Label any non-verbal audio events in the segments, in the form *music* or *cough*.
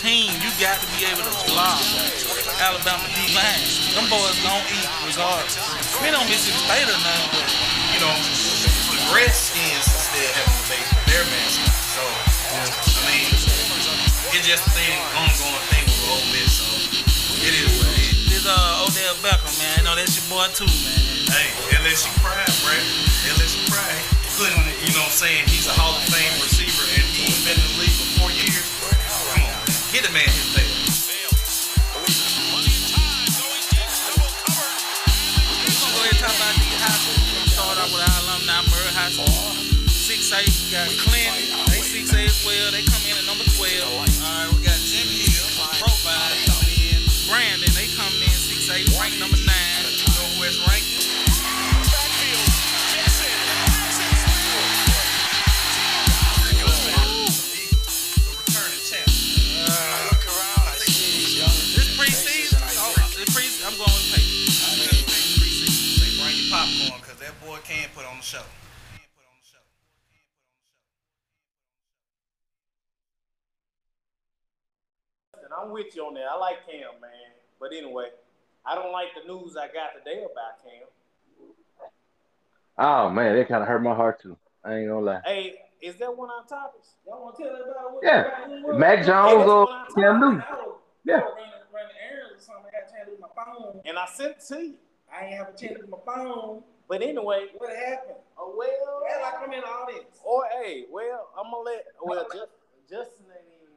team, you got to be able to block Alabama D line. Them boys don't eat regardless. We don't Mississippi State or nothing, but you know, the Redskins still have the base with their mascot. So, I mean, it's just a thing, ongoing thing with Ole Miss. So, it is what it is. This uh, Odell Beckham, man. I know that's your boy too, man. Hey, LSU pride, right? LSU pride. Couldn't, you know what I'm saying? He's a Hall of Fame I'm with you on that. I like Cam, man. But anyway, I don't like the news I got today about Cam. Oh man, that kind of hurt my heart too. I ain't gonna lie. Hey, is that one on our topics? Y'all want to tell everybody what Yeah. about who it was? Mac Jones Hey, or Cam Newton. Yeah. I was running, running errands or something. I got a chance to use my phone. And I sent it to you. I ain't have a chance to use my phone. But anyway, what happened? Oh well. Yeah, I come in the audience. Or hey, well, I'm gonna let well just Justin ain't even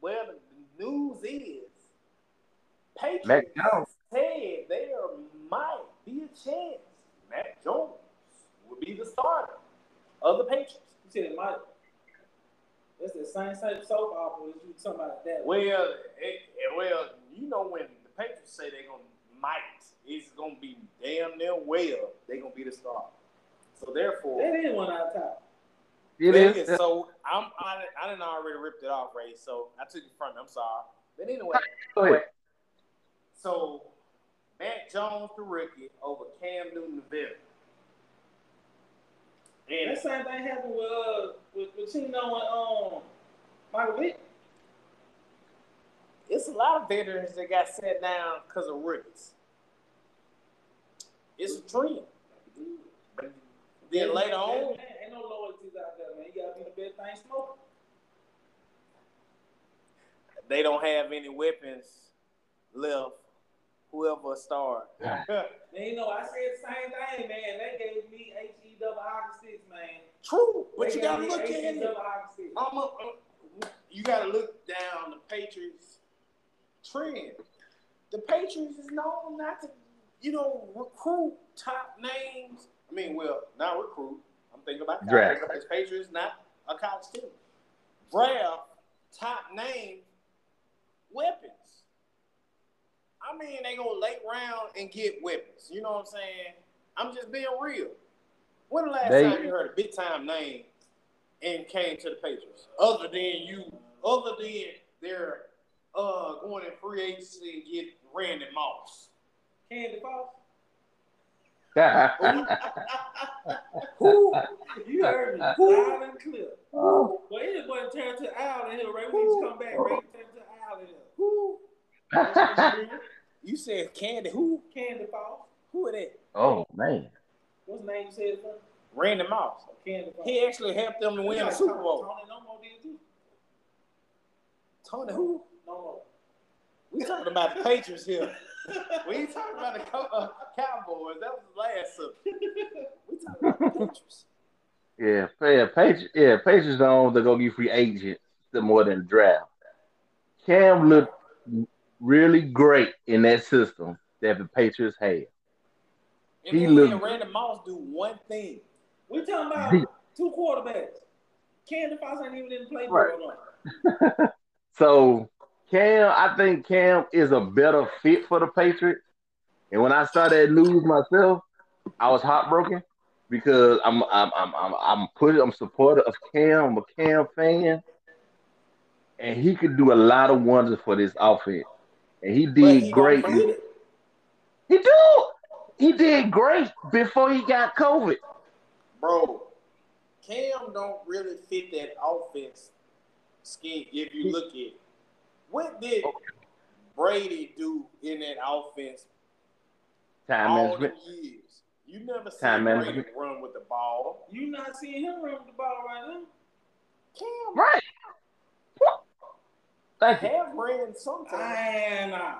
well the, the news is Patriots Mac Jones. said there might be a chance Mac Jones will be the starter of the Patriots. You said it might. That's the same type of soap opera as you talking about that. Well, it, it- well, you know when the Patriots say they're gonna might, it's gonna be damn near well they're gonna be the star. So therefore, That is one out of top. It Well, is. So I'm I, I didn't already ripped it off, Ray. So I took it from you. I'm sorry. But anyway, Go ahead. so Mac Jones the rookie over Cam Newton the veteran. And That same thing happened with uh with, with Chino and um Michael Vick. It's a lot of veterans that got set down because of rookies. It's a trend. But then later on, ain't no loyalties out there, man. You gotta be the best thing smoking. they don't have any weapons left. Whoever start. *laughs* Man, you know, I said the same thing, man. They gave me H E double hockey sticks, man. True, but They you gotta look at it. double hockey sticks. I'm a, uh, you got to look down the Patriots trend. The Patriots is known not to, you know, recruit top names. I mean, well, not recruit. I'm thinking about. Draft. Because Patriots not a college team. Draft top name weapons. I mean, they go late round and get weapons. You know what I'm saying? I'm just being real. When the last They- time you heard a big time name and came to the Patriots? Other than you, other than they're uh, going in free agency and get Randy Moss. Candy Fox. *laughs* Who? You heard me loud and clear. Well, anybody turn to Al in here, Ray. We need to come back, Ray. Turn to Al in here. Who? *laughs* You said Candy. Who? Candy Fox. Who are that? oh man. What's the name you said first? Randy Moss. Candy Fox. He actually helped them to win the Super Bowl. Tony no more did too. Tony, who? No more. We talking about the Patriots here. We ain't talking about the Co- uh, Cowboys. That was the last subject. We talking about the Patriots. Yeah, yeah, Patriots. Yeah, Patriots don't. They're gonna get free agents the more than draft. Cam looked really great in that system that the Patriots had. And He looked- Randy Moss do one thing. We talking about two quarterbacks. Candy Fox ain't even in the playbook Right. *laughs* So Cam, I think Cam is a better fit for the Patriots. And when I saw that news myself, I was heartbroken because I'm I'm I'm I'm I'm putting I'm supporter of Cam, I'm a Cam fan, and he could do a lot of wonders for this offense. And he did he great. don't fit it. He did. He did great before he got COVID. Bro, Cam don't really fit that offense scheme if you look at it. What did Brady do in that offense Time all management. the years? You never seen Time Brady management. run with the ball. You not seeing him run with the ball right now? Cam Right. Thank you. have ran sometimes. And uh,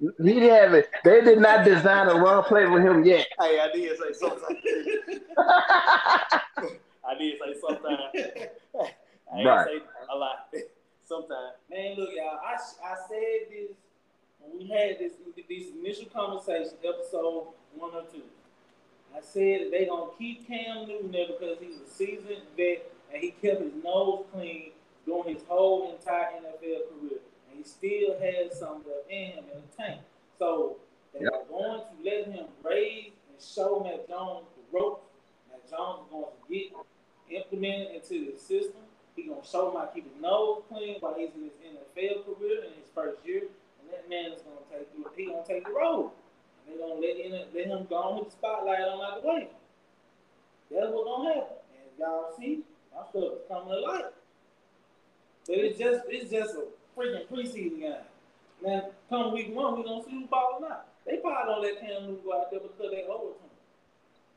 He didn't have it. They did not design a run play with him yet. *laughs* Hey, I did say sometimes. *laughs* I did say sometimes. *laughs* I ain't Right. say a lot. Sometimes. Man, look, y'all. I, I said this when we had this this initial conversation, episode one or two. I said they gonna keep Cam Newton there because he's a seasoned vet and he kept his nose clean during his whole entire NFL career, and he still has some left in him in the tank. So they Yep. are going to let him raise and show Mac Jones the ropes. Mac Jones is going to get implemented into the system. He gonna show him how to keep clean while he's in his NFL career in his first year, and that man is gonna take the he gonna take the road. And they gonna let him let him go on with the spotlight on the way. That's what's gonna happen. And y'all see, my stuff is coming to light. But it's just it's just a freaking preseason game. Man, come week one, we gonna see who's balling out. They probably don't let Cam Newton go out there because they owe it to him.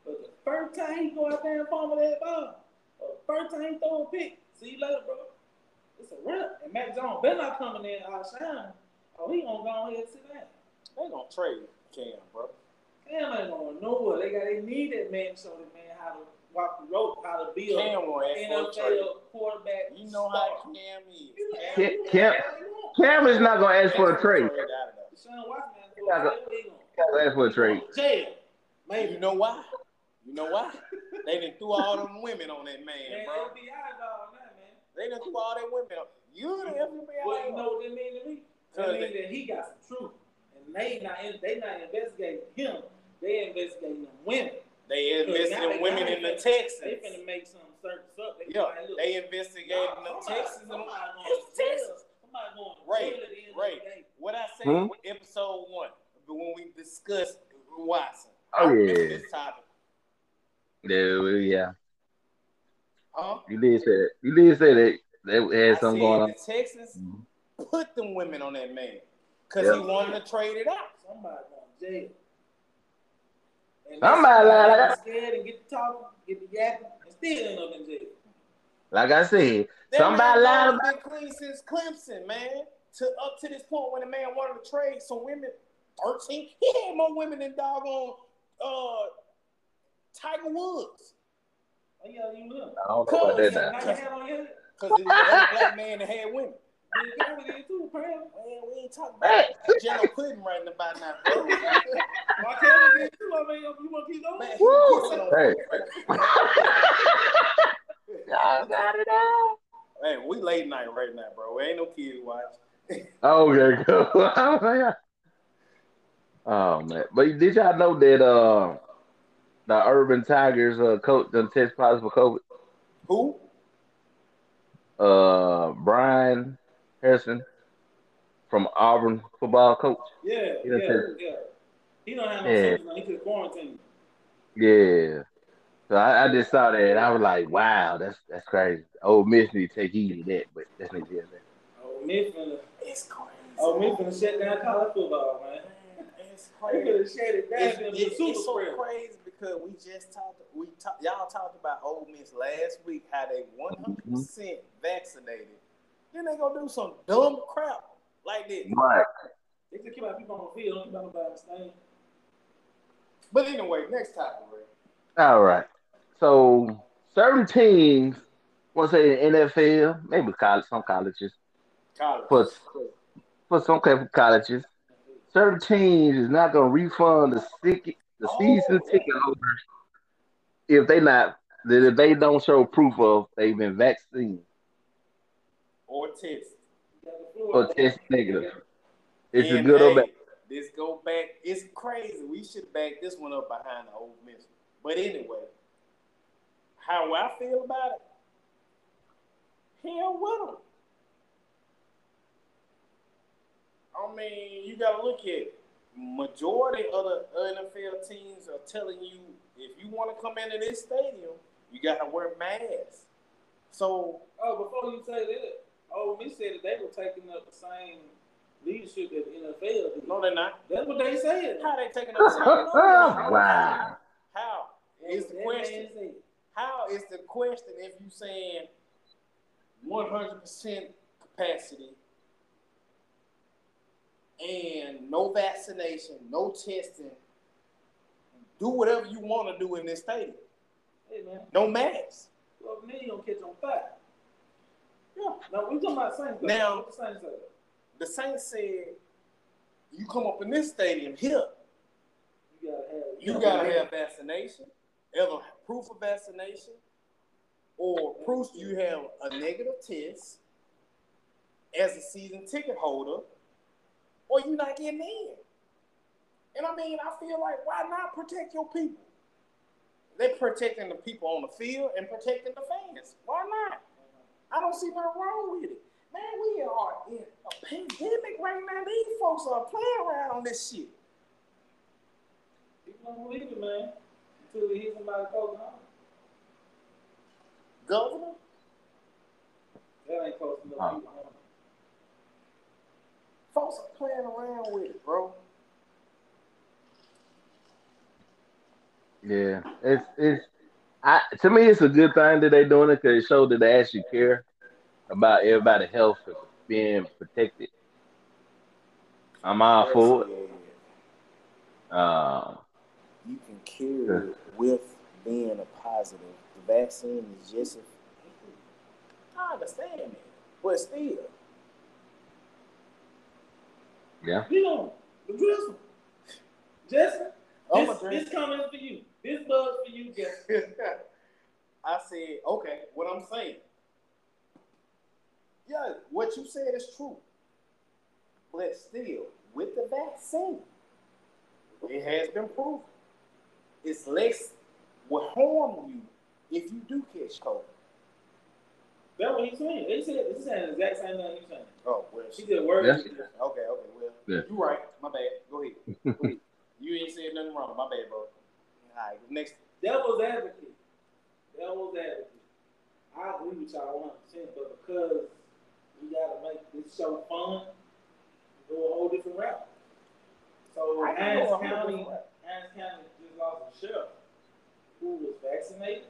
But the first time he go out there and fumble that ball, or the first time he throw a pick, see you later, bro. It's a rip. And Mac Jones better not coming in outshine. Oh, he gonna go ahead and sit down. They gonna trade Cam, bro. Cam ain't going nowhere. They got they need that man to show that man how to walk the rope, how to be a Cam gonna ask for a. NFL quarterback. You know how Cam is. You can ask Cam- Cam- hell you want. Cam is not gonna ask for a trade. out of there. Deshaun Watson, man, Yeah, where he going? Ask for a trade. Jail. Maybe you know why? You know why? they done threw all them women on that man, *laughs* Man, bro. FBI dog now, man. They done threw all that women on. You the FBI. Well, you know what that mean to me? That mean that he got some truth, and they not they not investigating him. They investigating them women. They investigating in women in the Texans. They finna make some certain stuff. They Yeah, like, look, they investigated the somebody- Texans. and- somebody going It's to jail. Texas. Somebody going to Right, jail at the end of right. What I said Hmm? in episode one, when we discussed Watson. Oh, yeah. This topic. Yeah, yeah. Huh? You did say that. You did say that. They had something going on. the Texans Mhm. put them women on that man because Yep. he wanted to trade it out. Somebody going to jail. And Somebody like scared and get to talking, get to yapping, and still end up in jail. Like I said, That somebody lied about. clean since Clemson, man. To up to this point when the man wanted to trade some women, thirteen. He had more women than doggone uh, Tiger Woods. Yeah, you know. I don't know about that Now now. you had on your head. Because he was the only black man that had women. Bill too. Man, we ain't talking about Jello Pudding right about now, bro. Mark Henry did too. I mean, you want to keep going? Man, Woo! Hey. *laughs* Y'all got it out. Hey, we late night right now, bro. Ain't no kids watch. *laughs* Okay, cool. *laughs* oh man, but did y'all know that uh, the Auburn Tigers uh, coach done test positive for COVID. Who? Uh, Bryan Harsin from Auburn football coach. Yeah, He yeah, done yeah. He don't have no Yeah. symptoms. He could quarantine. Yeah. So I, I just saw that and I was like, wow, that's that's crazy. Ole Miss need to take heed of that, but that's not just that. Oh, Miss finna, It's crazy. oh, Miss finna shut down college football, man. It's They crazy. could have shut it down. It's, It's, it's, so crazy because we just talked. We talk, y'all talked about Ole Miss last week how they 100 percent vaccinated. Then they gonna do some dumb crap like this. Right. They just keep out people on the field. Don't keep out nobody staying. But anyway, next topic, Ray. All right. So certain teams, want to say the NFL, maybe college, some colleges, College. for for some kind of colleges, certain teams is not going to refund the ticket, the season oh. ticket holders if they not if they don't show proof of they've been vaccinated or test. You got the floor. or test negative. It's a good or bad. This go back. It's crazy. We should back this one up behind the Ole Miss. But anyway, how I feel about it? Hell with them. I mean, you got to look at it. Majority of the NFL teams are telling you if you want to come into this stadium, you got to wear masks. So Oh, before you say that, Ole Miss said that they were taking up the same leadership that the NFL did. No, they're not. That's what they said. How they taking up the same? *laughs* wow. How is the question? How is the question if you saying one hundred percent capacity and no vaccination, no testing, do whatever you want to do in this stadium. Hey man. No mask. Well, then you gonna catch on fire. Yeah. No, we talking about Saints. Now, the Saints said? The Saints said, you come up in this stadium here. You gotta have. You, you gotta have vaccination, either proof of vaccination, or proof you have a negative test as a season ticket holder, or you're not getting in. And I mean, I feel like why not protect your people? They're protecting the people on the field and protecting the fans. Why not? I don't see nothing wrong with it. Man, we are in a pandemic right now. These folks are playing around on this shit. People don't believe it, man, until they hear somebody close home. Governor? That ain't close enough people Folks are playing around with it, bro. Yeah, it's it's. I to me, it's a good thing that they're doing it because it shows that they actually care about everybody's health being protected. I'm all for it. Um, you can cure it with being a positive. The vaccine is just. A, I understand it, but still. Yeah. You know, the drizzle. Justin, this, this comment for you. This buzz for you, Justin. *laughs* I said, okay, what I'm saying. Yeah, what you said is true. But still, with the vaccine, it has been proven. It's less will harm you if you do catch COVID. That's what he's saying. They said this is the exact same thing he's saying. Oh, well, she did work. Yeah. Okay, okay, well, yeah. you're right. My bad. Go ahead. Go *laughs* ahead. You ain't said nothing wrong. My bad, bro. All right, next. Devil's advocate. Devil's advocate. I agree with y'all 100%, but because we got to make this show fun, go a whole different route. So, Hinds County, Hinds County just lost a sheriff who was vaccinated.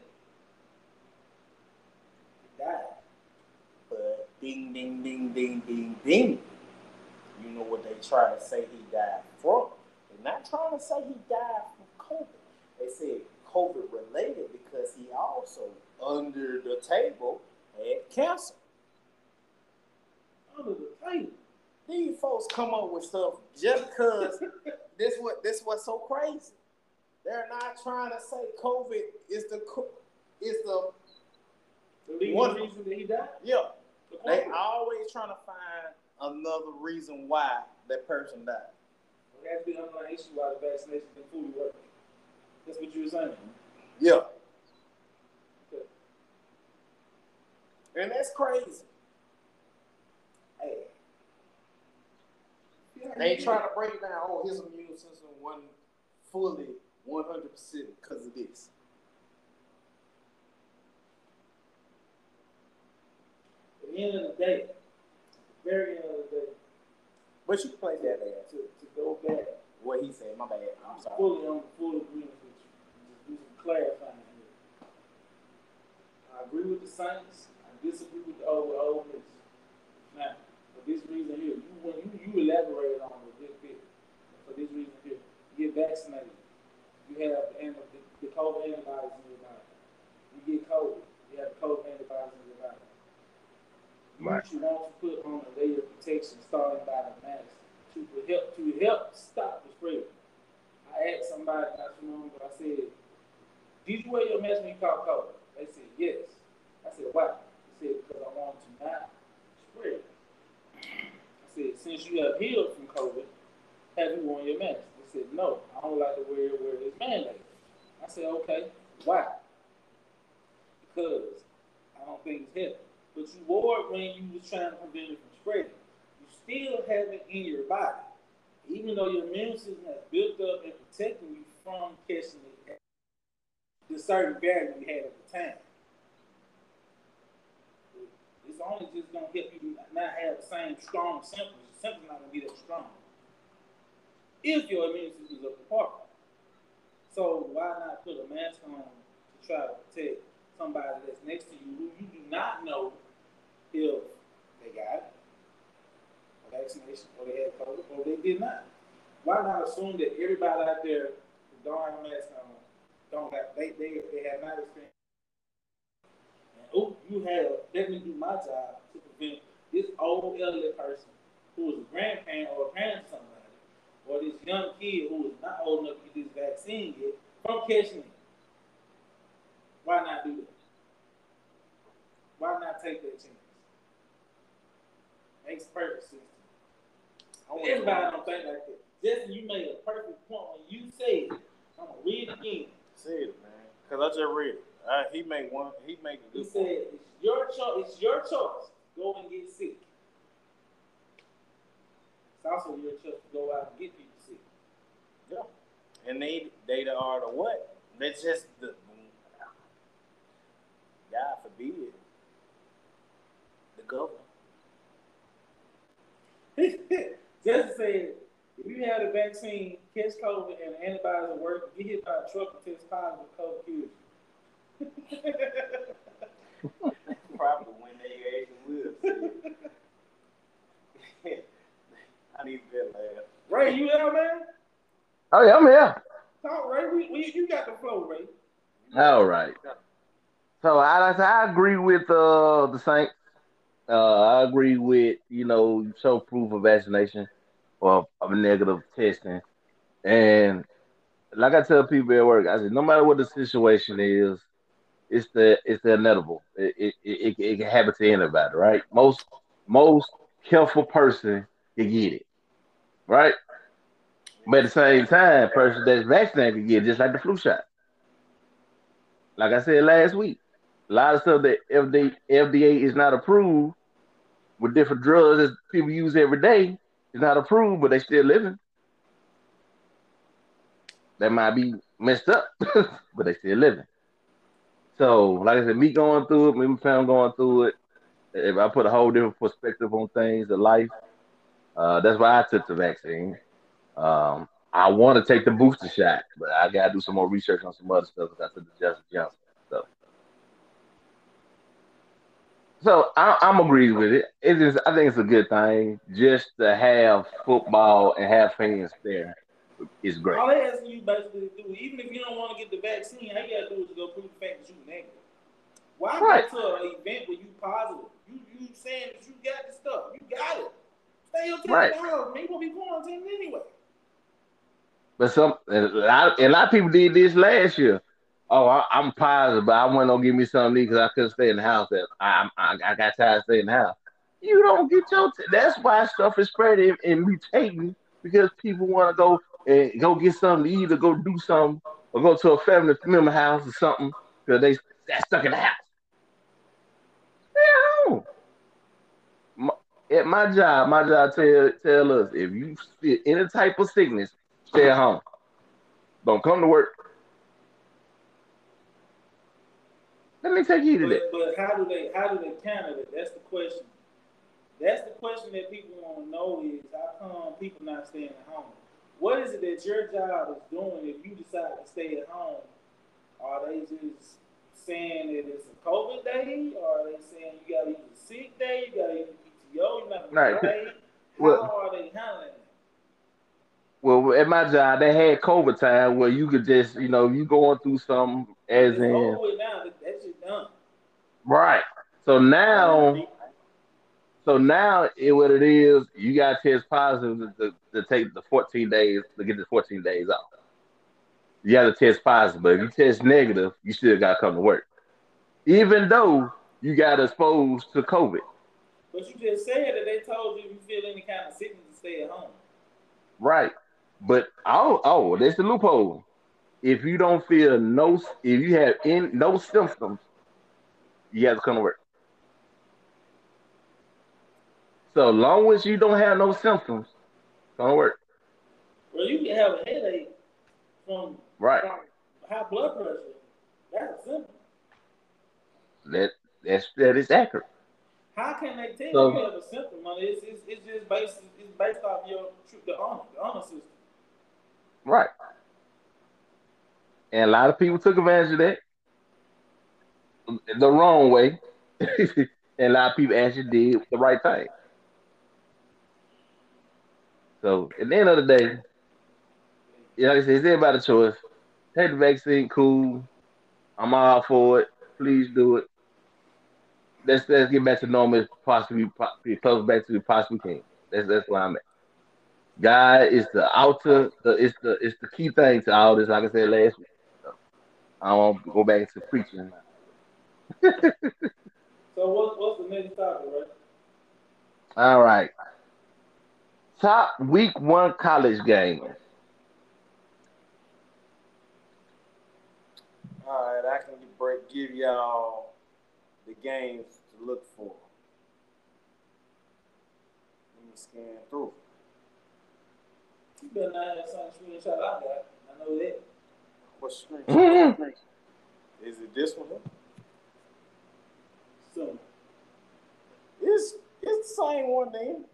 He died. Ding, ding, ding, ding, ding, ding. You know what they try to say he died from? They're not trying to say he died from COVID. They said COVID related because he also, under the table, had cancer. Under the table. These folks come up with stuff just because *laughs* this what this what's so crazy. They're not trying to say COVID is the is the, the one reason that he died. Yeah, they always trying to find another reason why that person died. To be underlying issue why the vaccination been fully working. That's what you were saying. Yeah. Okay. And that's crazy. Hey. They ain't trying to break down, oh, his immune system wasn't fully 100% because of this. At the end of the day, very end of the day, but you play that ass. To, to go back. What he said, my bad. I'm sorry. Fully on full agreement with you. Just do some clarifying here. I agree with the Saints. I disagree with the old Ole Miss. Now, for this reason here, you when you, you elaborated on it a good bit. For this reason here, you get vaccinated. You have the, the, the COVID antibodies in your body. You get COVID. You have COVID antibodies in your body. Right. You want to put on a layer of protection starting by the mask to help to help stop the spread. I asked somebody not too long ago, I said, Did you wear your mask when you caught COVID? They said, Yes. I said, Why? They said, Because I want to not spread. I said, Since you have healed from COVID, have you worn your mask? They said, No, I don't like to wear it where it's mandated. I said, Okay, why? Because I don't think it's healthy. But you wore it when you was trying to prevent it from spreading You still have it in your body, even though your immune system has built up and protecting you from catching it the certain barrier you had at the time. it's only just gonna help you not have the same strong symptoms. The symptoms not gonna be that strong if your immune system is up to par. So why not put a mask on to try to protect somebody that's next to you who you do not know if they got a vaccination or they had COVID or they did not? Why not assume that everybody out there who don't have a mask on don't have they they, they have not experienced and oh you have let me do my job to prevent this old elderly person who is a grandparent or a parent to somebody or this young kid who is not old enough to get this vaccine yet from catching it. Why not do that? Why not take that chance? Makes perfect sense. Everybody don't think like that. Justin, you made a perfect point when you said, it. I'm gonna read it again. Say it, man. Cause I just read it. He made one. He made a good. He said, "It's your choice. It's your choice. Go and get sick." It's also your choice to go out and get people sick. Yeah. And they they are the what? That's just the God forbid the governor. Just said if you had a vaccine, catch COVID, and antibodies are working, get hit by a truck and test positive COVID kills *laughs* Probably when they actually *laughs* will. I need to get laugh. Ray, you there, man? Oh yeah, I'm here. Talk, Ray. We, we, you got the flow, Ray. All right. So I, I agree with uh, the Saints. Uh, I agree with you know show proof of vaccination or of negative testing, and like I tell people at work, I said no matter what the situation is, it's the it's the inevitable. It it, it, it can happen to anybody, right? Most most careful person can get it right? But at the same time, person that's vaccinated can get it, just like the flu shot. Like I said last week, a lot of stuff that FDA, FDA is not approved with different drugs that people use every day is not approved, but they still living. That might be messed up, *laughs* but they still living. So, like I said, me going through it, me family going through it. If I put a whole different perspective on things, of life, uh, that's why I took the vaccine. Um, I want to take the booster shot, but I got to do some more research on some other stuff I took the Johnson Johnson stuff. So I, am agreed with it. It is. I think it's a good thing just to have football and have fans there. Is great. All they asking you basically to do, even if you don't want to get the vaccine, all you gotta do is go prove the fact that you're negative. Why right. go to an event where you positive? You you saying that you got the stuff, you got it. Stay your right. Me will be quarantined anyway. But some a lot, a lot of people did this last year. Oh, I, am positive, but I want to give me something because I couldn't stay in the house. That I, I, I got tired of staying in the house. You don't get your. T- that's why stuff is spreading and mutating because people want to go and go get something to eat or go do something or go to a family member house or something because they they stuck in the house. Stay home at my job, my job tell tell us if you feel any type of sickness, stay at home. Don't come to work. Let me take you to that. But how do they how do they counter it? That's the question. That's the question that people want to know is how come people not staying at home? What is it that your job is doing if you decide to stay at home? Are they just saying that it's a COVID day, or are they saying you got to use a sick day, you got to use Yo, you never right. *laughs* Well, How are they handling it? Well, at my job, they had COVID time where you could just, you know, you going through something as it's in. Over now. That shit done. Right. So now, so now it, what it is, you got to test positive to, to, to, take the 14 days to get the 14 days off. You got to test positive, but if you test negative, you still got to come to work, even though you got exposed to COVID. But you just said that they told you if you feel any kind of sickness to stay at home. Right. But oh, oh, that's the loophole. If you don't feel no, if you have in no symptoms, you have to come to work. So long as you don't have no symptoms, come to work. Well, you can have a headache from right high blood pressure. That's a symptom. That that's that is accurate. How can they tell so, you have a symptom? It's, it's, it's just based it's based off your the honor the honor system. Right. And a lot of people took advantage of that the wrong way. *laughs* and a lot of people actually did the right thing. So at the end of the day, yeah, like I said, it's everybody's choice. Take the vaccine, cool. I'm all for it. Please do it. Let's let's get back to normal as possibly close back to the possibly can. That's that's where I'm at. God is the outer, the it's the it's the key thing to all this. Like I said last week, I don't go back to preaching. So what's what's the next topic, right? All right. Top week one college game. All right, I can break, give y'all the games to look for. Let me scan through. You better not have some screenshot I got. I know that. What screenshot? *laughs* Is it this one? So it's it's the same one then.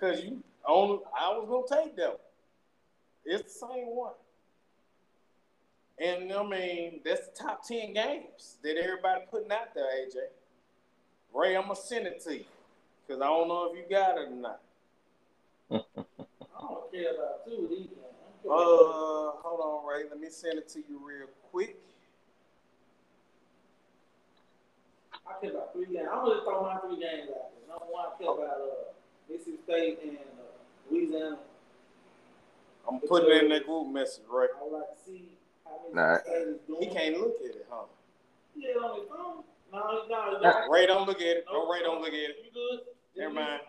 Cause you on I was gonna take them. It's the same one. And I mean, that's the top 10 games that everybody putting out there, AJ. Ray, I'm gonna send it to you. Cause I don't know if you got it or not. *laughs* I don't care about two of these. Uh hold on, Ray. Let me send it to you real quick. I care about three games. I'm gonna throw my three games out there. Number one, I care about uh, Mississippi State and uh, Louisiana. I'm putting it in that group message, right? I like to see how many nah. He can't look at it, huh? Yeah, on his phone. No, no, no. Ray, don't look at it. No, Ray, don't look at it. You good? Never mind.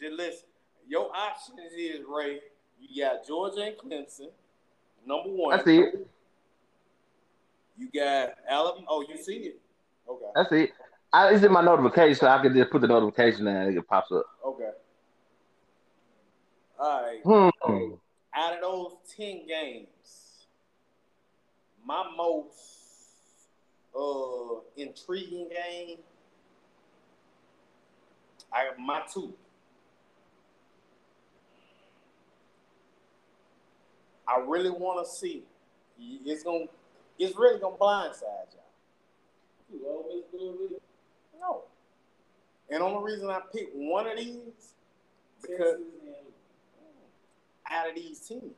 Just listen. Your options is Ray. You got Georgia and Clemson. Number one. I see it. You got Alabama. Oh, you see it. Okay. That's it. I, it's in my notification, so I can just put the notification in and it pops up. Okay. All right. Hmm. Out of those 10 games, my most uh, intriguing game, I have my two. I really want to see. It's gonna. It's really gonna blindside y'all. You always good No. And only reason I picked one of these because out of these teams.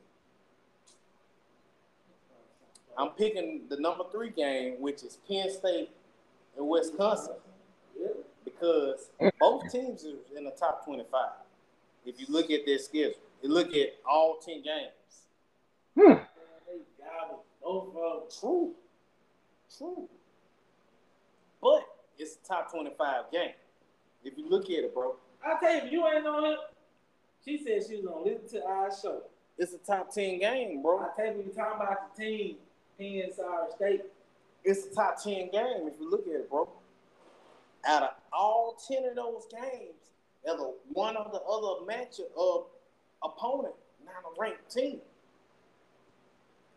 I'm picking the number three game, which is Penn State and Wisconsin, because both teams are in the top 25. If you look at their schedule, you look at all 10 games. Hmm. True. True. But it's a top 25 game. If you look at it, bro. I tell you, if you ain't on it, she said she was gonna listen to our show. It's a top 10 game, bro. I tell you, we talking about the team, Penn Sorry State. It's a top 10 game if you look at it, bro. Out of all 10 of those games, a one of the other match of opponent, not a ranked team.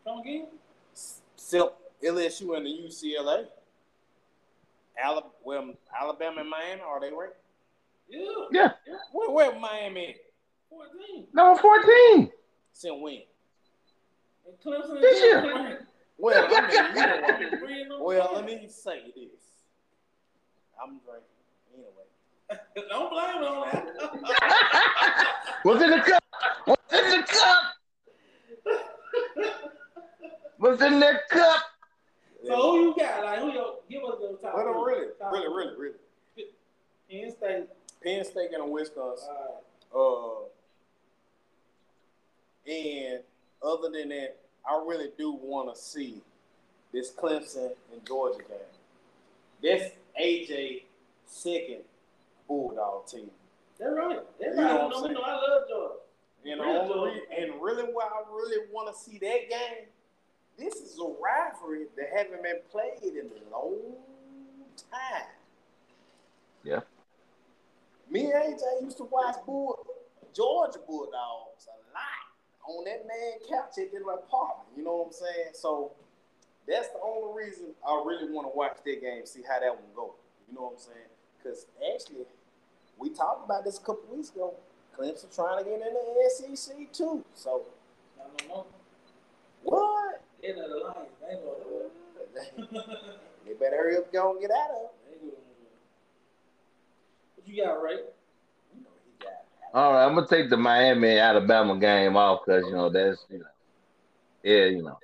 Come again? Still LSU and the UCLA. Alabama, well, Alabama and Miami, are they ranked? Yeah. Yeah. Where, where Miami at? 14. Number 14. Since when? And Clemson this year. Well, I mean, well, let me say this. I'm drinking anyway. *laughs* Don't blame it on that. *laughs* What's *laughs* in the cup? What's in the cup? What's in the cup? So who you got? Like who you give us the top? Well, really, top really, really, really. really. Penn State. Penn State and Wisconsin. Uh, and other than that, I really do want to see this Clemson and Georgia game. That's AJ second Bulldog team. That's right. That's you know what I'm saying? I love Georgia. You know, and really, why I really want to see that game this is a rivalry that haven't been played in a long time. Yeah. Me and AJ used to watch Bull, Georgia Bulldogs a lot on that man couch at the apartment. You know what I'm saying? So that's the only reason I really want to watch that game, see how that one go. You know what I'm saying? Because actually, we talked about this a couple weeks ago. Clemson trying to get in the SEC too. So I don't know. what? In the Lions, they ain't gonna do it. *laughs* they better hurry up and go and get out of it. They ain't gonna do it. What you got, Ray? You know he got All right, I'm gonna take the Miami Alabama game off because you know that's you know, yeah, you know,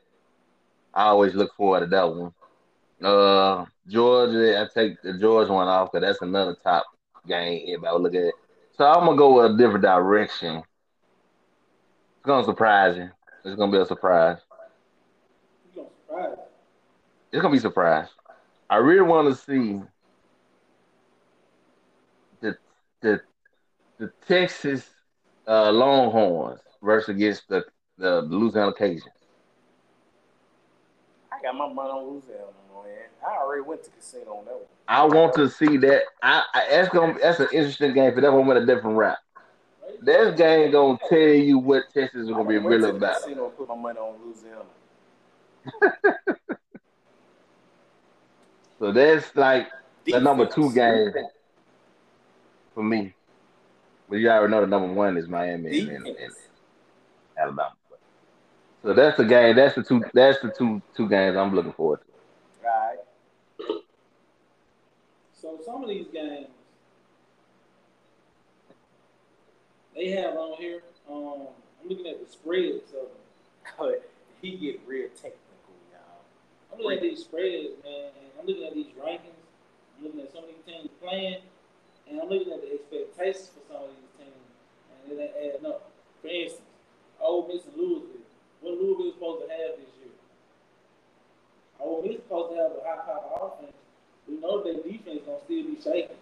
I always look forward to that one. Uh, Georgia, I take the Georgia one off because that's another top game. Everybody look at it. So I'm gonna go with a different direction. It's gonna surprise you. It's gonna be a surprise. It's gonna be a surprise. I really want to see the the the Texas uh, Longhorns versus against the the Louisiana Cajuns. I got my money on Louisiana, man. I already went to casino on that one. I want to see that. I, I that's gonna that's an interesting game for that one with a different route. That game gonna tell you what Texas is gonna be went really about. casino put my money on Louisiana. *laughs* So that's like the number two game for me. But you already know the number one is Miami and, and, and Alabama. So that's the game. That's the two. That's the two two games I'm looking forward to. Right. So some of these games they have on here. Um, I'm looking at the spreads of them. *laughs* he get real technical, y'all. I'm looking at these spreads, man, I'm looking at these rankings. I'm looking at some of these teams playing, and I'm looking at the expectations for some of these teams, and it ain't adding up. For instance, Ole Miss and Louisville. What Louisville supposed to have this year? Ole Miss supposed to have a high power offense. We know their defense gonna still be shaky.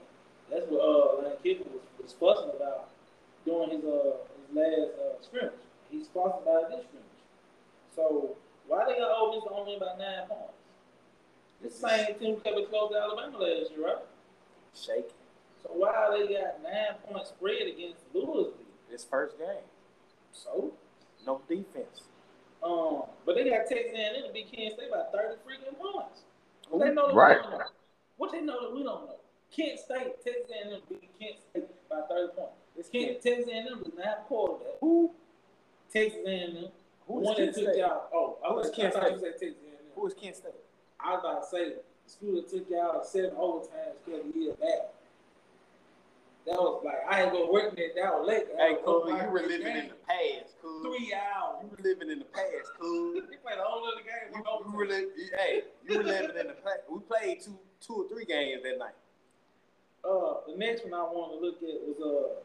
That's what uh Lane Kiffin was, was fussing about during his uh his last uh, scrimmage. He's fussing about this scrimmage. So why they got Ole Miss only by nine points? The same team kept it close to Alabama last year, right? Shaking. So why they got nine point spread against Louisville? This first game. So, No defense. um, but they got Texas A&M to beat Kansas State by thirty freaking points. What they know that Right. we don't know. What they know that we don't know. Kent State, Texas A&M beat Kent State by thirty points. It's Kent, Kent. Texas A&M does not have a quarterback. Who? Texas A&M. The Who one is that Kent State? y'all. Oh, I was is Kent I thought State? you said Texas A&M. Who is Kent State? I was about to say that took y'all seven overtimes because the year back. That was like I ain't gonna work. That was late. That Hey, cool. You were living game. in the past, cool. three hours. You were living in the past, cool. *laughs* They played a whole other game. You, you were li- hey, you were living in the past. We played two, two or three games that night. Uh, the next one I wanted to look at was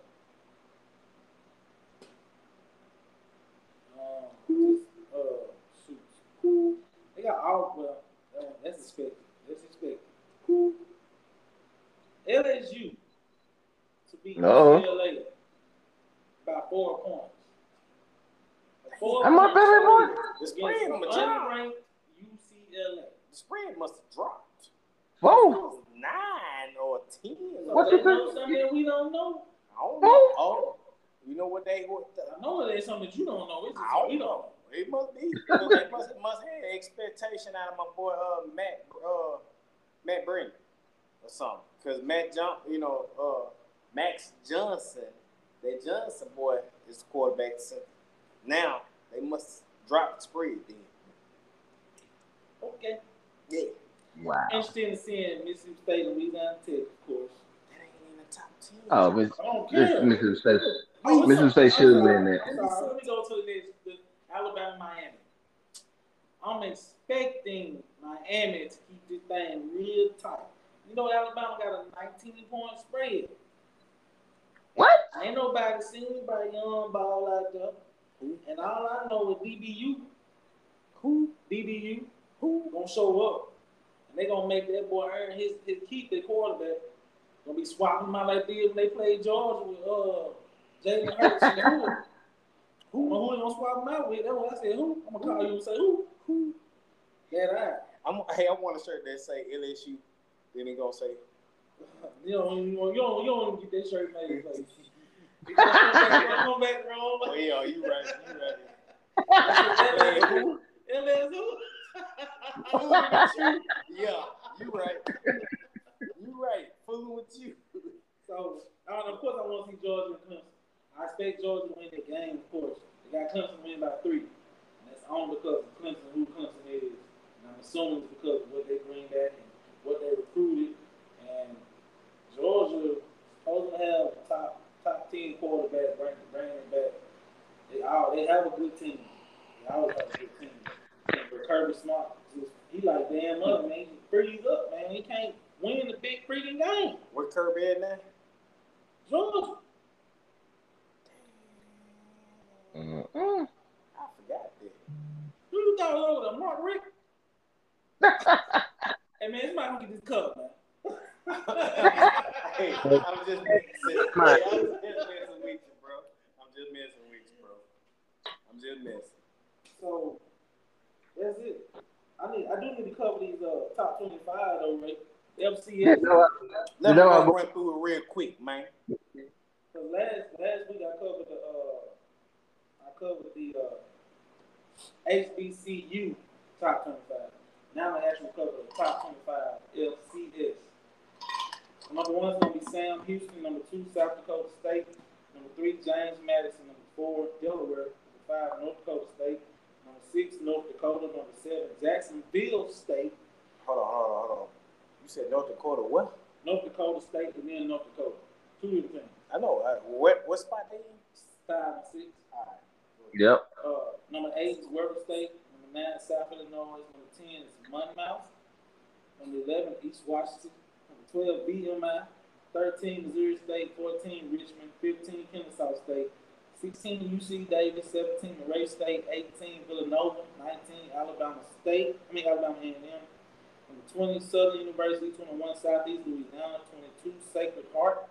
uh, um, uh, shoot. They got all well. Uh, that's expected. That's expected. LSU to beat Uh-oh. UCLA by four points. Four Am I points better than spread The spread against on the drop. unranked UCLA. The spread must have dropped. It Whoa! was nine or ten. What they you know think? something we don't know. I don't know. Oh, you know what they what? The, I know there's something that you don't know. It's just I don't don't know. It must be. *laughs* they must must have expectation out of my boy uh Matt uh Matt Brennan or something. Cause Matt John, you know, uh Max Johnson, that Johnson boy is the quarterback. So now they must drop the spread then. Okay. Yeah, Wow. Interested in seeing Mississippi State and Louisiana Tech, of course. that ain't in the top ten. Oh, Miss, I don't Miss, care. Mississippi State. Oh, what's Mississippi up? State should have I'm been there. I'm. Let me go to the next. The Alabama, Miami. I'm expecting Miami to keep this thing real tight. You know, Alabama got a 19 point spread. What? Ain't nobody seen anybody young ball out there. And all I know is DBU. Who? DBU. Who gonna show up? And they gonna make that boy earn his, his keep their quarterback. Gonna be swapping my out like they when they play Georgia with uh Jalen Hurts and who? *laughs* Who? Who they gonna swap him out with? That's what I said. Who? I'm gonna call you and say who? Who? That I. I'm hey, I want a shirt that say LSU. Then it gonna say. You don't want, you don't, you don't get that shirt made. Like, *laughs* come back wrong. Oh yeah, you right, you right. LSU. LSU. yeah, you right. You right. Fooling with you. So, uh, of course, I want to see Georgia and Clemson. I expect Georgia to win the game, of course. They got Clemson win by three. And that's only because of Clemson, who Clemson is. And I'm assuming it's because of what they bring back and what they recruited. And Georgia supposed to have a top top ten quarterback, bring bringing back. They all they have a good team. They always have a good team. But Kirby Smart, just, he like damn up, man. He freeze up, man. He can't win the big freaking game. Where Kirby at now? Georgia. Mm-mm. I forgot that. Who you thought was over there? Mark Richt? *laughs* hey man, it's not gonna get this cup, man. hey, I'm just messing. Hey, I'm just messing with you, bro. I'm just messing with you, bro. I'm just messing. So that's it. I need. I do need to cover these uh, top twenty-five though, right? FCS. You know, Let me run, run through it real quick, man. Cause last last week I covered the uh, I covered the uh, HBCU top twenty-five. Now I'm gonna actually cover the top twenty-five FCS. Number one is gonna be Sam Houston. Number two, South Dakota State. Number three, James Madison. Number four, Delaware. Number five, North Dakota State. Number six, North Dakota. Number seven, Jacksonville State. Hold on, hold on, hold on. You said North Dakota what? North Dakota State and then North Dakota. Two different teams. I know. Uh, what what spot they in? Five and six. All right. Yep. Uh, number eight is Weber State. Nine, South Illinois. Number ten is Monmouth. Number eleven, East Washington. Number twelve, VMI. Thirteen, Missouri State. Fourteen, Richmond. Fifteen, Kennesaw State. Sixteen, UC Davis. Seventeen, Murray State. Eighteen, Villanova. Nineteen, Alabama State. I mean Alabama A&M. Number 20, Southern University, 21, Southeast Louisiana, 22, Sacred Heart,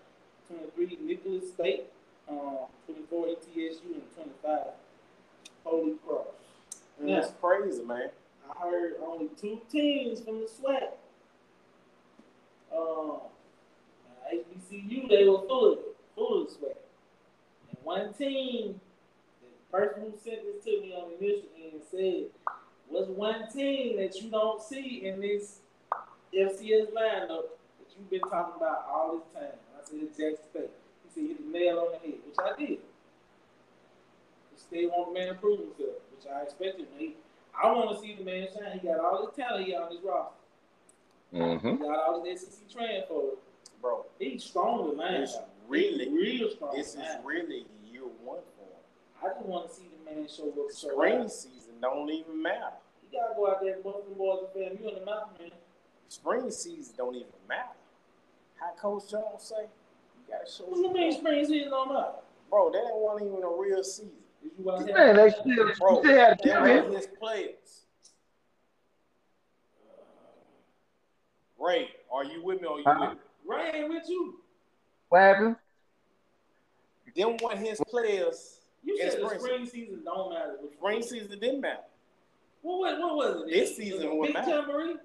23, Nicholls State, uh, 24, ETSU, and 25, Holy Cross. Man, that's crazy, man. I heard only two teams from the SWAC. Uh, HBCU, they were full of it, full of SWAC. And one team, the person who sent this to me on the initial end said, what's one team that you don't see in this FCS lineup that you've been talking about all this time? I said Jackson State. He said hit the nail on the head, which I did. He still want the man to prove himself, which I expected. He, I want to see the man shine. He got all this talent here on his roster. Mm-hmm. He got all this SEC transfer. Bro, he's strong with man. It's really, real strong. This is really year one for him. I just want to see the man show up. Spring season don't even matter. You gotta go out there and bust them boys and fam. You in the mountain, man. Spring season don't even matter. How Coach Jones say? You gotta show. What you mean spring season don't matter? Bro, that ain't one even a real season. Did you Man, they still, Bro, still had they to were his players. Ray, are you with me or are you Uh-huh. with me? Ray ain't with you. What happened? Them one his players. You said the spring spring season don't matter. Which Spring season didn't matter. What, what, what was it? This It season was would Big matter. Jamboree?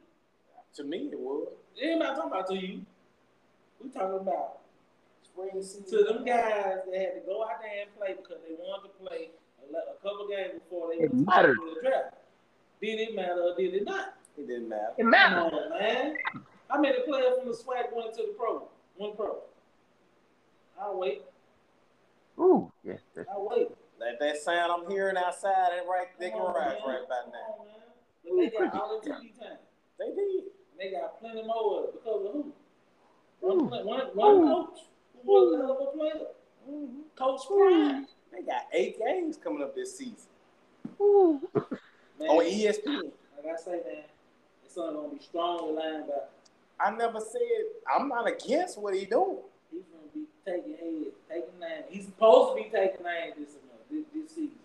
To me, it was. It ain't not talking about to you. We talking about Spring season. To them guys that had to go out there and play because they wanted to play a, a couple games before they It went to mattered. the draft. Did it matter or did it not? It didn't matter. It Come mattered. on, man. made a players from the SWAC went to the pro? One pro. I'll wait. Ooh, yes. that's- I'll wait. Like that sound I'm hearing outside that right they Come on, garage right about now. Come on, man. But they got all the TV time. They did. And they got plenty more because of who? Ooh. One, play- one, one Ooh. coach who was a hell of a player. Coach Prime. They got eight games coming up this season Ooh. Man, on ESPN. like I say, man, it's only gonna be strong linebacker. I never said I'm not against what he doing. He's gonna be taking head, taking nine. He's supposed to be taking nine this month, this, this season.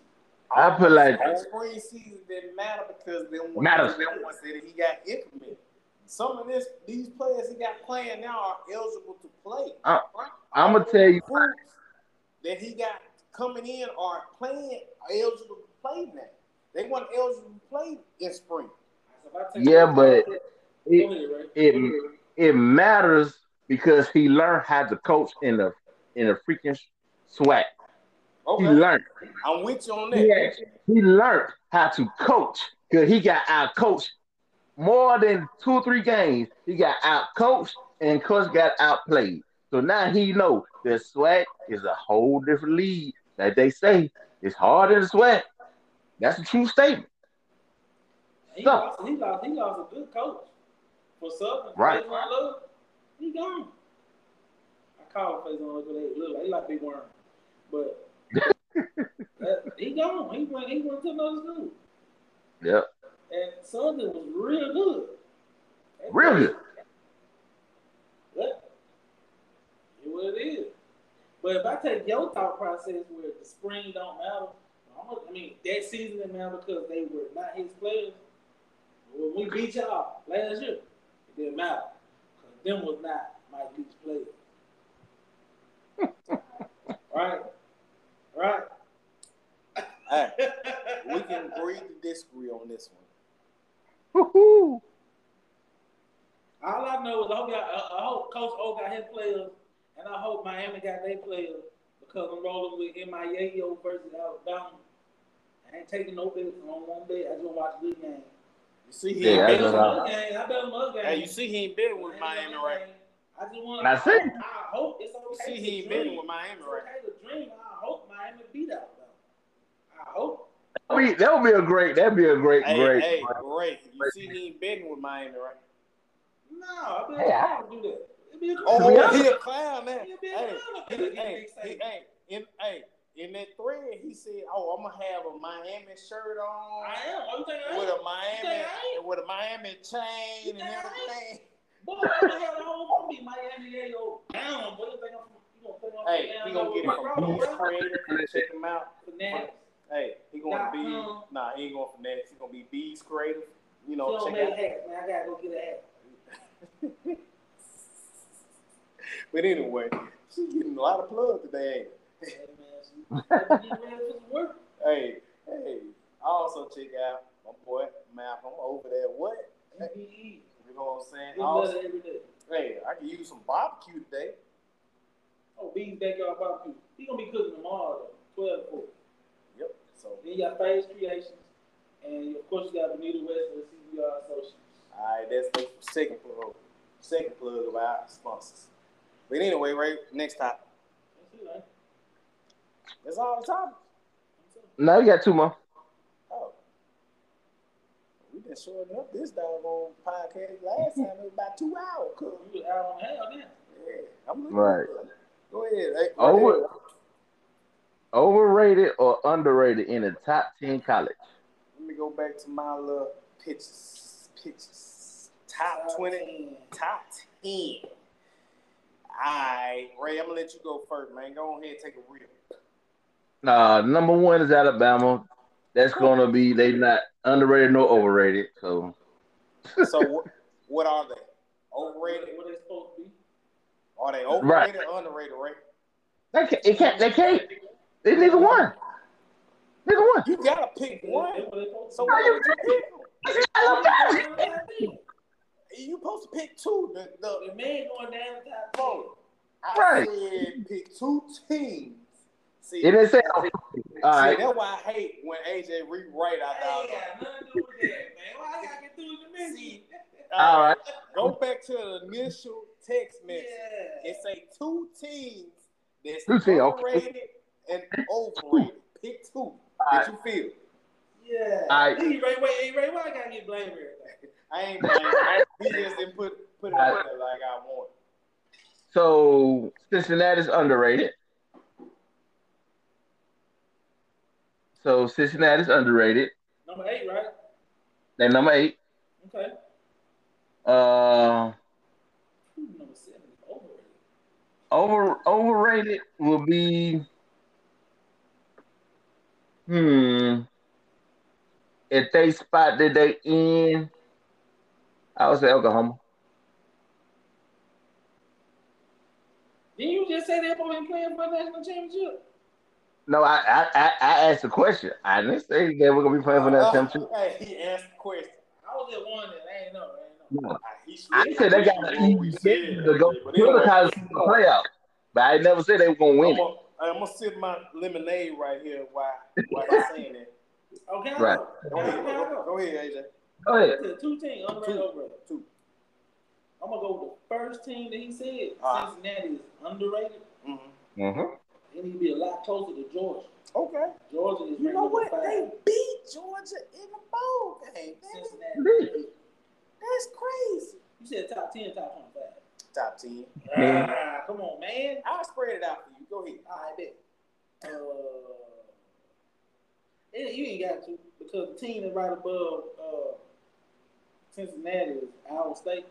I put like That spring season didn't matter because them one Matters. them ones that he got implemented. Some of this these players he got playing now are eligible to play. I- I'ma tell you- that he got coming in are playing are eligible to play now. They weren't eligible to play in spring. So if I Yeah, but Go it, it it matters because he learned how to coach in the in the freaking SWAC. He Okay, learned. I'm with you on He, that. actually- he learned how to coach because he got out coached more than two or three games. He got out coached and coach got outplayed. So now he know that sweat is a whole different league that they say is harder the sweat. That's a true statement. He, so, lost, he lost. He lost a good coach for Southern. Right. He gone. I call face on look they look like he like big worm, but *laughs* that, he gone. He went. He went to another school. Yep. And Southern was real good. real good. But it what it is. But if I take your thought process where the spring don't matter, I mean that season didn't matter because they were not his players. When we beat y'all last year, it didn't matter because them was not Mike Leach players. *laughs* right, right. Hey, *laughs* we can agree to disagree on this one. Woo-hoo. All I know is I hope, I hope Coach O got his players, and I hope Miami got their players because I'm rolling with MIAO versus Alabama. I ain't taking no bets on one bet. I just watch good game. You see, he yeah, ain't betting on game. I bet on other game. Hey, you see, he ain't betting with Miami right. I just want. I see. I hope it's okay. You see, he ain't betting with Miami right. It's okay to dream. I hope Miami beat out though. I hope. That would be, that would be a great. That'd be a great, hey, great. Hey, great. You see, he ain't betting with Miami, right? No, I bet hey, I do that. Oh, he a clown, man. Hey, hey, hey, hey, in, hey, in that thread, he said, "Oh, I'm gonna have a Miami shirt on. I am. Oh, you think I with a Miami, with a Miami chain and everything." Boy, I'm gonna have the whole movie Miami Yayo down. Boy, you think I'm Hey, he gonna get it from Beast Creator. Check him out. Finesse. Hey, he gonna be nah, he ain't going finesse. He gonna be Beast Creative. You know, check out. Hat, man. I gotta go get a hat. *laughs* but anyway, she's getting a lot of plug today. *laughs* hey, hey. I also check out my boy Malcolm over there. What? You know what I'm saying? Also, hey, I can use some barbecue today. Oh, B's backyard barbecue. He gonna be cooking tomorrow though, twelve four. Yep. So then you got Phase Creations, and of course you got Benita West and the CBR Associates. All right, that's the second plug. Second plug of our sponsors. But anyway, right next topic. That's it, right? That's all the topics. No, you got two more. Oh. We been shorting up this doggone podcast last time. It was about two hours. Cool. You was out on hell then. Yeah, I'm looking right. Go ahead. Hey, Over, overrated or underrated in the top ten college? Let me go back to my little pitches. Pitches. Top, top twenty. 10. Top ten. All right, Ray, I'm gonna let you go first, man. Go ahead and take a rip. Uh, number one is Alabama. That's gonna be they not underrated nor overrated. So, so what, what are they? Overrated? What are they supposed to be? Are they overrated right. or underrated, right? They can't. They can't. They can't. They neither one. Neither one. You gotta pick one. So what did you pick? Alabama. You supposed to pick two. The, the, the man going down the top four. I right. said pick two teams See, it didn't say. All right. That's why I hate when AJ rewrite out loud. Hey, nothing to do with that, man. Why I gotta get through the message? All right. Go back to the initial text message. Yeah. It say two teams that's two overrated okay. And overrated. Pick two that you feel. Yeah. All right. Hey, Ray, wait, hey, Ray, why I gotta get blamed here? *laughs* I ain't blamed. *laughs* he just didn't put put it out there like I want. So Cincinnati's underrated. So Cincinnati's underrated. Number eight, right? They're number eight. Okay. Uh. Number seven overrated. Over overrated will be. Hmm. If they spot that they in, I would say Oklahoma. Didn't you just say they're supposed to be playing for the national championship? No, I, I I asked a question. I didn't say that we're gonna be playing for that uh, championship. Hey, he asked the question. I was just wondering. I ain't know. I ain't know. No. I said they got to go to the college playoff, but I never said they were gonna win. I'm gonna, sip my lemonade right here while while I'm saying it. Okay. Right. Go ahead, go, go ahead, AJ. Go ahead. Two teams, underrated, overrated. Two. I'm gonna go with the first team that he said. Cincinnati is underrated. Mm-hmm. Mm-hmm. They need to be a lot closer to Georgia. Okay. Georgia is. You know what? number They beat Georgia in the bowl game. That is- Cincinnati. That's crazy. You said top ten, top twenty-five. Top ten. Ah, come on, man. I'll spread it out for you. Go ahead. All right, bet. Uh, it- you ain't got to because the team is right above uh, Cincinnati is Iowa State.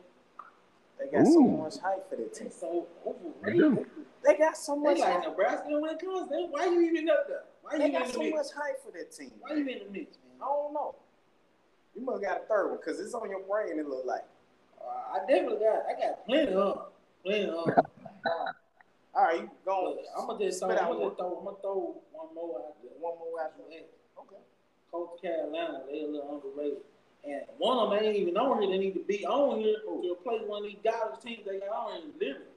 They got so much hype for that team. It's so They overrated. They got so They much like hype. Nebraska when it comes. They, why you even up there? Why They you got in the so much hype for that team. Why you in the mix, man? I don't know. You must got a third one because it's on your brain. It look like. Uh, I definitely got. I got plenty of, plenty of. All right, you go. I'm gonna just throw. Spit I'm out gonna one. just throw. I'm gonna throw one more out there. One more after After that. Okay. Coastal Carolina, they a little underrated. And one of them ain't even on here. They need to be on here to replace one of these garbage teams they got on here in Liberty.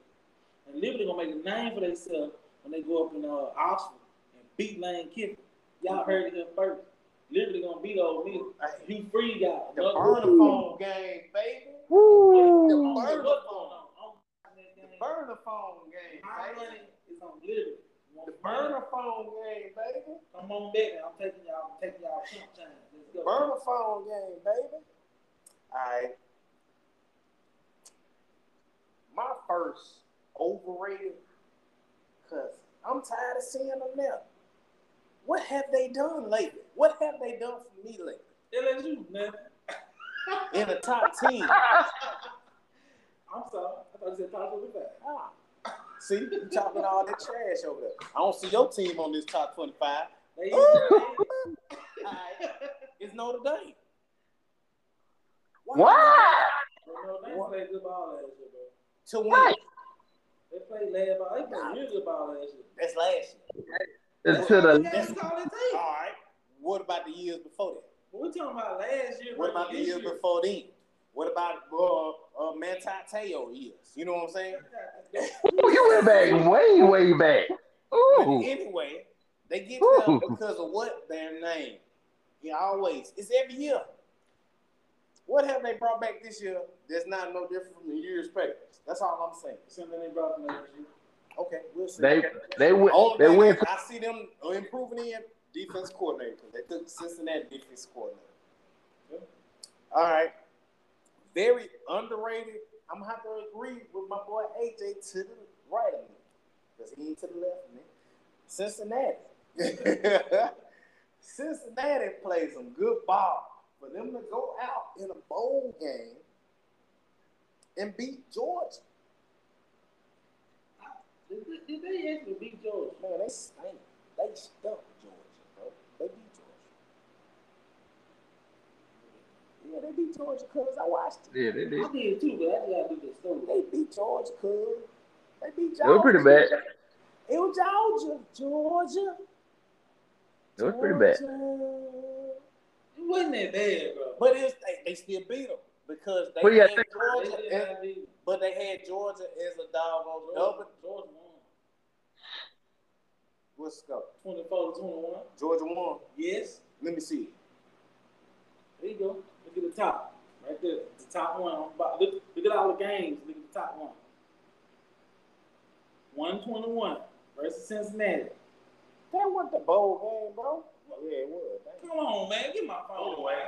And Liberty gonna make a name for themselves when they go up in uh, Oxford and beat Lane Kiffin. Y'all heard it here first. Liberty gonna beat Ole Miss. Hugh Freeze got The another- burner phone game, baby. Woo. The What's burner phone. on? I'm watching that game. Burner phone game, My money is on Liberty. The burner phone game, baby. Come on back. I'm taking y'all. I'm taking y'all time. Let's go. Burner phone game, baby. All right. My first overrated, cause I'm tired of seeing them now. What have they done lately? What have they done for me lately? LSU, man. In the top *laughs* ten. I'm sorry. I thought you said top 25. Ah. See, you talking all that trash over there. I don't see your team on this top 25. They used to Alright. It's Notre Dame. What? They played good ball last year, bro. To win. What? They played last ball. They played real good ball last year. That's last year. It's to the That's all. All right. What about the years before that? We're talking about last year. What about the years year. before then? What about uh, uh, Manti Te'o years? You know what I'm saying? Ooh, you went back way, way back. But Ooh. anyway, they get Ooh. them because of what their name. Yeah, always. It's every year. What have they brought back this year that's not no different from the years past? That's all I'm saying. Something they brought from last year. Okay, we'll see. They they went Only they went I see them improving in defense coordinator. They took Cincinnati defense coordinator. All right. Very underrated. I'm gonna have to agree with my boy AJ to the right of me. Because he ain't to the left of me. Cincinnati. *laughs* Cincinnati plays some good ball. For them to go out in a bowl game and beat Georgia. Did they, did they actually beat Georgia? Man, they stink. They stumped Georgia, bro. They beat Georgia. Yeah, they beat Georgia because I watched it. Yeah, they did. I did too, but I just gotta do this story. They beat Georgia because they beat They Georgia. were pretty bad. It was Georgia. Georgia. It was pretty bad. It wasn't that bad, bro. But it's they, they still beat them because they Well, yeah, had think- Georgia, They did as, not beat but they had Georgia as a dog on Georgia. double. Georgia won. What's the go? 24 to 21. Georgia won. Yes. Let me see. There you go. Look at the top. Right there. The top one. Look, look at all the games. Look at the top one. 121 versus Cincinnati. That wasn't the bowl game, bro. Oh, yeah, it was. Dang. Come on, man. Get my phone. Oh, anyway,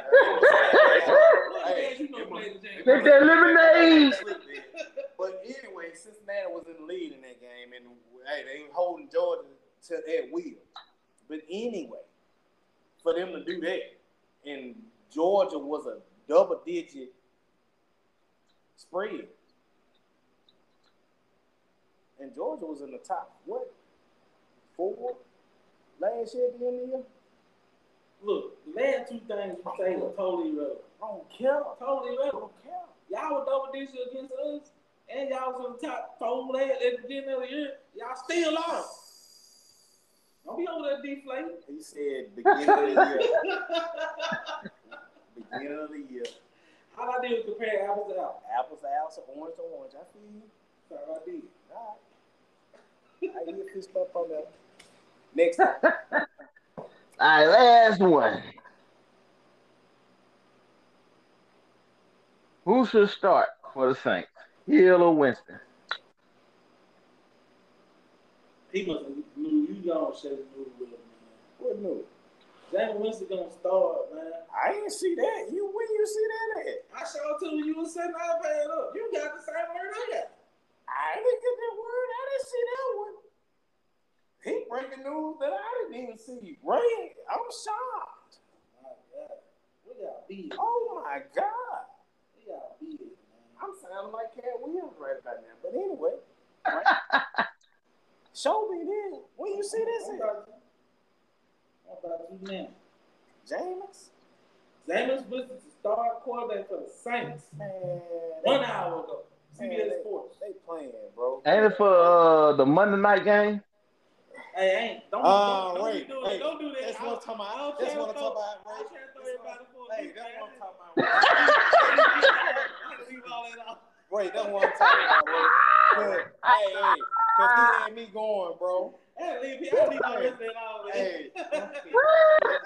What *laughs* hey, games you know play the game? Take that lemonade. *laughs* But anyway, Cincinnati was in the lead in that game, and hey, they were holding Georgia to that wheel. But anyway, for them to do that, and Georgia was a double-digit spread, and Georgia was in the top what four last year at the end of the year. Look, the last two things you say are totally irrelevant. I don't care. Totally I don't care. Y'all were double digits against us, and y'all was on the top four last at the beginning of the year. Y'all still lost. Don't be over there deflating. He said beginning of the year. *laughs* beginning of the year. All I did was compare apples to apples. Apples to apples, orange to orange. I feel you. That's all I did. All right. I get pissed up on that. Next time. *laughs* All right, last one. Who should start for the Saints? Hill or Winston? He must have knew you gonna shut the new with man. What new? Jameis Winston gonna start, man. I didn't see that. You when you see that at? I showed to you was setting iPad up. You got the same word I got. I didn't get that word. I didn't see that one. He breaking news that I didn't even see. Ray, I'm shocked. Oh My God. We got beat. Oh my God. We got beat, man. I'm sounding like Katt Williams right about now. But anyway. Right? *laughs* Show me then. When you see this? How about you now? Jameis? Jameis Winston the start quarterback for the Saints. Man. One hour ago. CBS Sports. They playing, bro. Ain't it for uh, the Monday night game? Hey, ain't. Don't, Uh, don't, wait, don't, do, wait. it. don't do that. That's I- what I'm talking I about. don't That's care what I'm for- talking about, I Ray. don't care for everybody for a Hey, big that's man. what I'm talking about. *laughs* I can leave all that out. *laughs* Wait, that's what I'm talking about, Ray. 'Cause- Hey, hey, because he had me going, bro. I leave, I leave all this and all that. Hey, *laughs*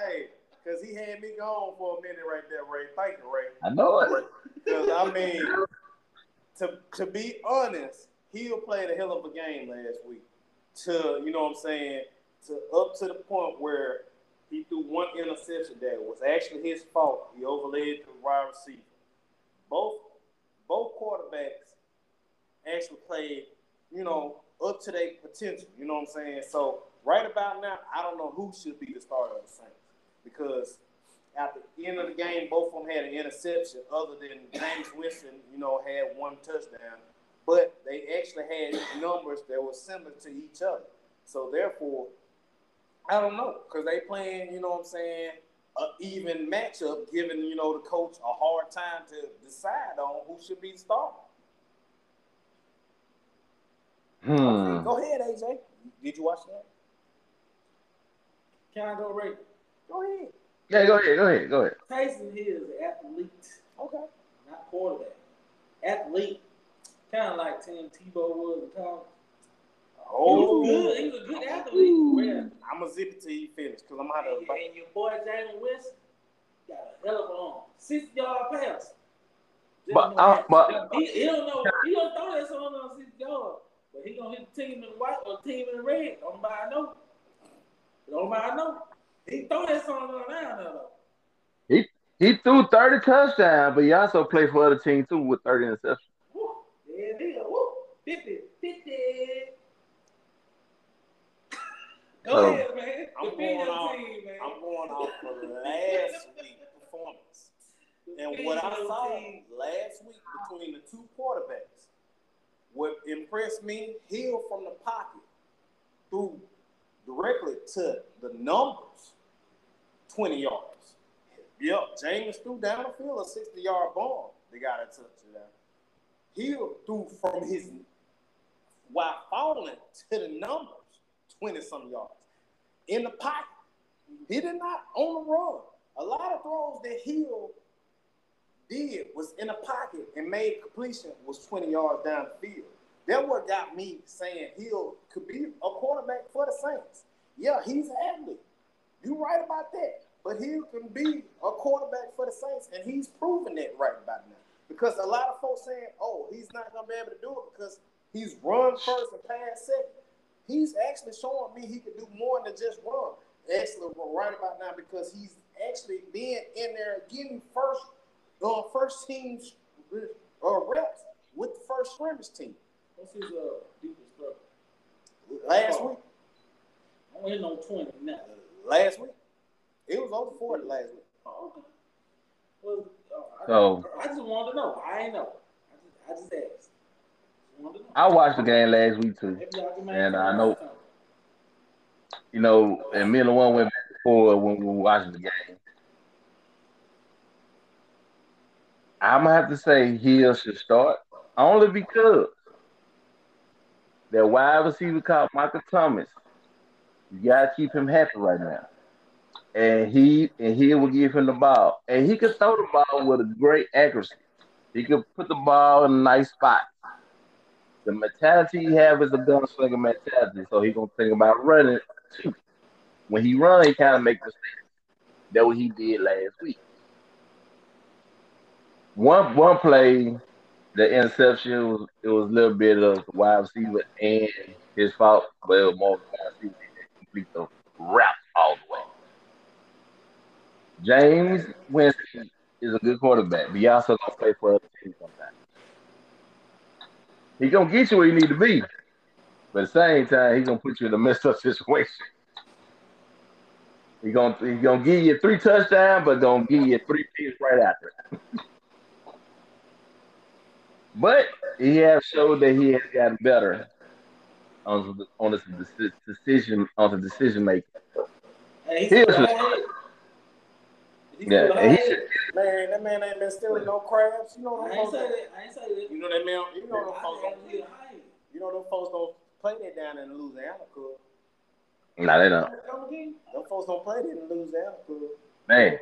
hey, because he had me gone for a minute right there, Ray. Thank you, Ray. I know it. Because, I mean, to, to be honest, Hill played a hell of a game last week. To, you know what I'm saying, to up to the point where he threw one interception that was actually his fault. He overlaid the wide receiver. Both both quarterbacks actually played, you know, up to their potential. You know what I'm saying? So right about now, I don't know who should be the starter of the Saints because at the end of the game, both of them had an interception. Other than Jameis Winston, you know, had one touchdown, but they actually had numbers that were similar to each other. So therefore, I don't know because they playing, you know what I'm saying, an even matchup, giving you know the coach a hard time to decide on who should be the starter. Hmm. Go ahead, AJ. Did you watch that? Can I go right? Go ahead. Yeah, go ahead, go ahead, go ahead. Taysom Hill is an athlete, Okay. not quarterback. Athlete. Kind of like Tim Tebow was in college. Oh, He was good. He was a good athlete. Yeah. I'm gonna zip it till you finish because I'm out of. And, and your boy Jameis Winston got a hell of an arm. Six yard pass. But, know uh, but he, he don't know. He don't throw that song on six yard, but he gonna hit the team in white or team in red. Don't nobody know. Don't nobody know. He throw that song on down there though. he threw 30 touchdowns, but he also played for other teams too with 30 interceptions. Woo. There it is. Woo. 50. 50. Go Oh. ahead, man. I'm Defend going your off. team, man. I'm going off for last week's performance and what I saw last week between the two quarterbacks. What impressed me, Hill from the pocket threw directly to the numbers, 20 yards. Yep, Jameis threw down the field a 60 yard bomb. They got a touchdown. Hill threw from his while falling to the numbers, 20 some yards. In the pocket. He did not on the run. A lot of throws that Hill did was in the pocket and made completion was 20 yards down the field. That what got me saying Hill could be a quarterback for the Saints. Yeah, he's an athlete. You right about that. But Hill can be a quarterback for the Saints, and he's proven that right about now. Because a lot of folks saying, oh, he's not gonna be able to do it because he's run first and pass second. He's actually showing me he can do more than just run. Actually, right about now because he's actually being in there getting first, uh, first team's uh, reps with the first scrimmage team. What's his uh, deepest throw? Last week, I don't hit no 20 now. last week, it was over 40 last week. Oh, okay. Well, oh, I, So- I just wanted to know. I ain't know. I just, I just asked. Just wanted to know. I watched the game last week too. Maybe y'all can make And I know- You know, and me and the one went back and forth when we were watching the game. I'm gonna have to say Hill should start only because that wide receiver called Michael Thomas. You gotta keep him happy right now. And he and he will give him the ball. And he can throw the ball with a great accuracy. He could put the ball in a nice spot. The mentality he have is a gunslinger mentality, so he gonna think about running too. When he run, he kind of make mistakes. That what he did last week. One one play, the interception was it was a little bit of wide receiver and his fault, but it was more he complete the route all the way. Jameis Winston is a good quarterback, but he also gonna play for other teams sometimes. Gonna get you where you need to be, but at the same time, he's gonna put you in a messed up *laughs* situation. He gonna he gonna give you three touchdowns, but gonna give you three picks right after. *laughs* but he has showed that he has gotten better on the, on the decision on the decision making. Hey, he's yeah, and he should, man, that man ain't been stealing no crabs. You know I ain't say that. I ain't say that. You know that man. You know them folks don't. You know them folks don't play that down in Louisiana, cuz. Nah, they don't. Them folks don't play that in Louisiana, cuz. Man.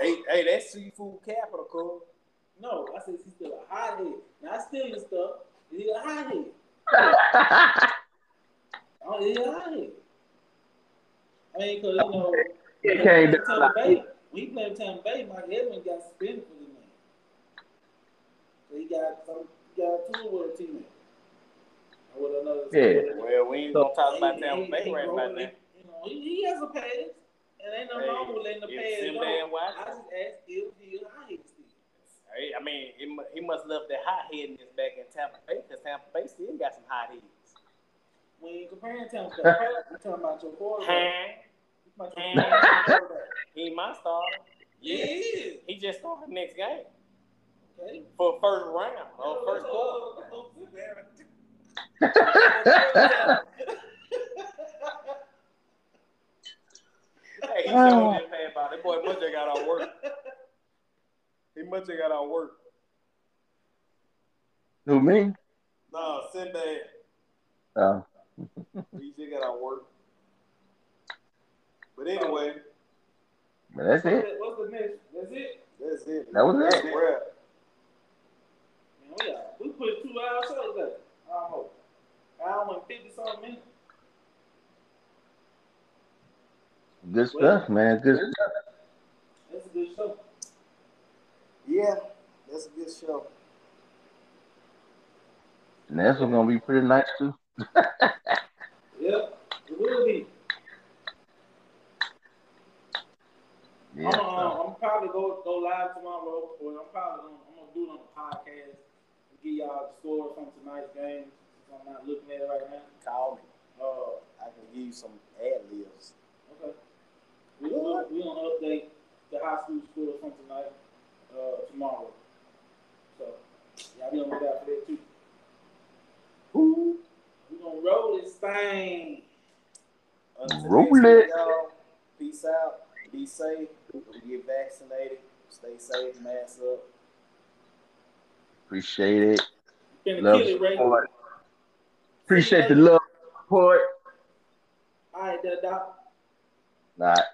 Hey, hey, that's seafood capital, cuz. No, I said he's still a hothead. Not stealing stuff. He's a hothead. *laughs* oh, he's a hothead. I mean, cause you know, he came down. We played Tampa Bay. Mike Edmonds got suspended for the game. So he got some, he got two with a teammate. With another yeah. Well, we ain't gonna talk about Tampa Bay right about now. You know, he, he has a pass. And ain't no hey, wrong with letting the pass go. I just asked if he a high Hey, I mean, he, he must left that hot headedness back in Tampa Bay because Tampa Bay still got some hot heads. When you comparing Tampa Bay, we're talking about your quarterback. he my starter. Yeah, he just started the next game. Okay. For first round or first quarter. hey, he showed his man about it. Boy, much I got our work. He much I got our work. Who me? No, Sinbad. Oh. *laughs* he just got our work. But anyway. But that's it. What's the next? That's it. That's it. That was that's it. Man, we, we put two hours shows there. Almost. Hour and fifty something minutes. Good stuff, man. Good stuff. That's a good show. Yeah, that's a good show. And that's gonna be pretty nice too. *laughs* yep, it will be. Yeah. I'm, uh, I'm probably go go live tomorrow, or I'm probably gonna, I'm gonna do it on the podcast and give y'all the score from tonight's game. I'm not looking at it right now. Call me. Uh, I can give you some ad libs. Okay. We're gonna, we gonna update the high school scores from tonight uh, tomorrow. So y'all be on the lookout for that too. Ooh. We're gonna roll this thing. Roll it. Y'all. Peace out. Be safe. Get vaccinated. Stay safe. Mask up. Appreciate it. Love support. Appreciate the love support. All right, doc. All right.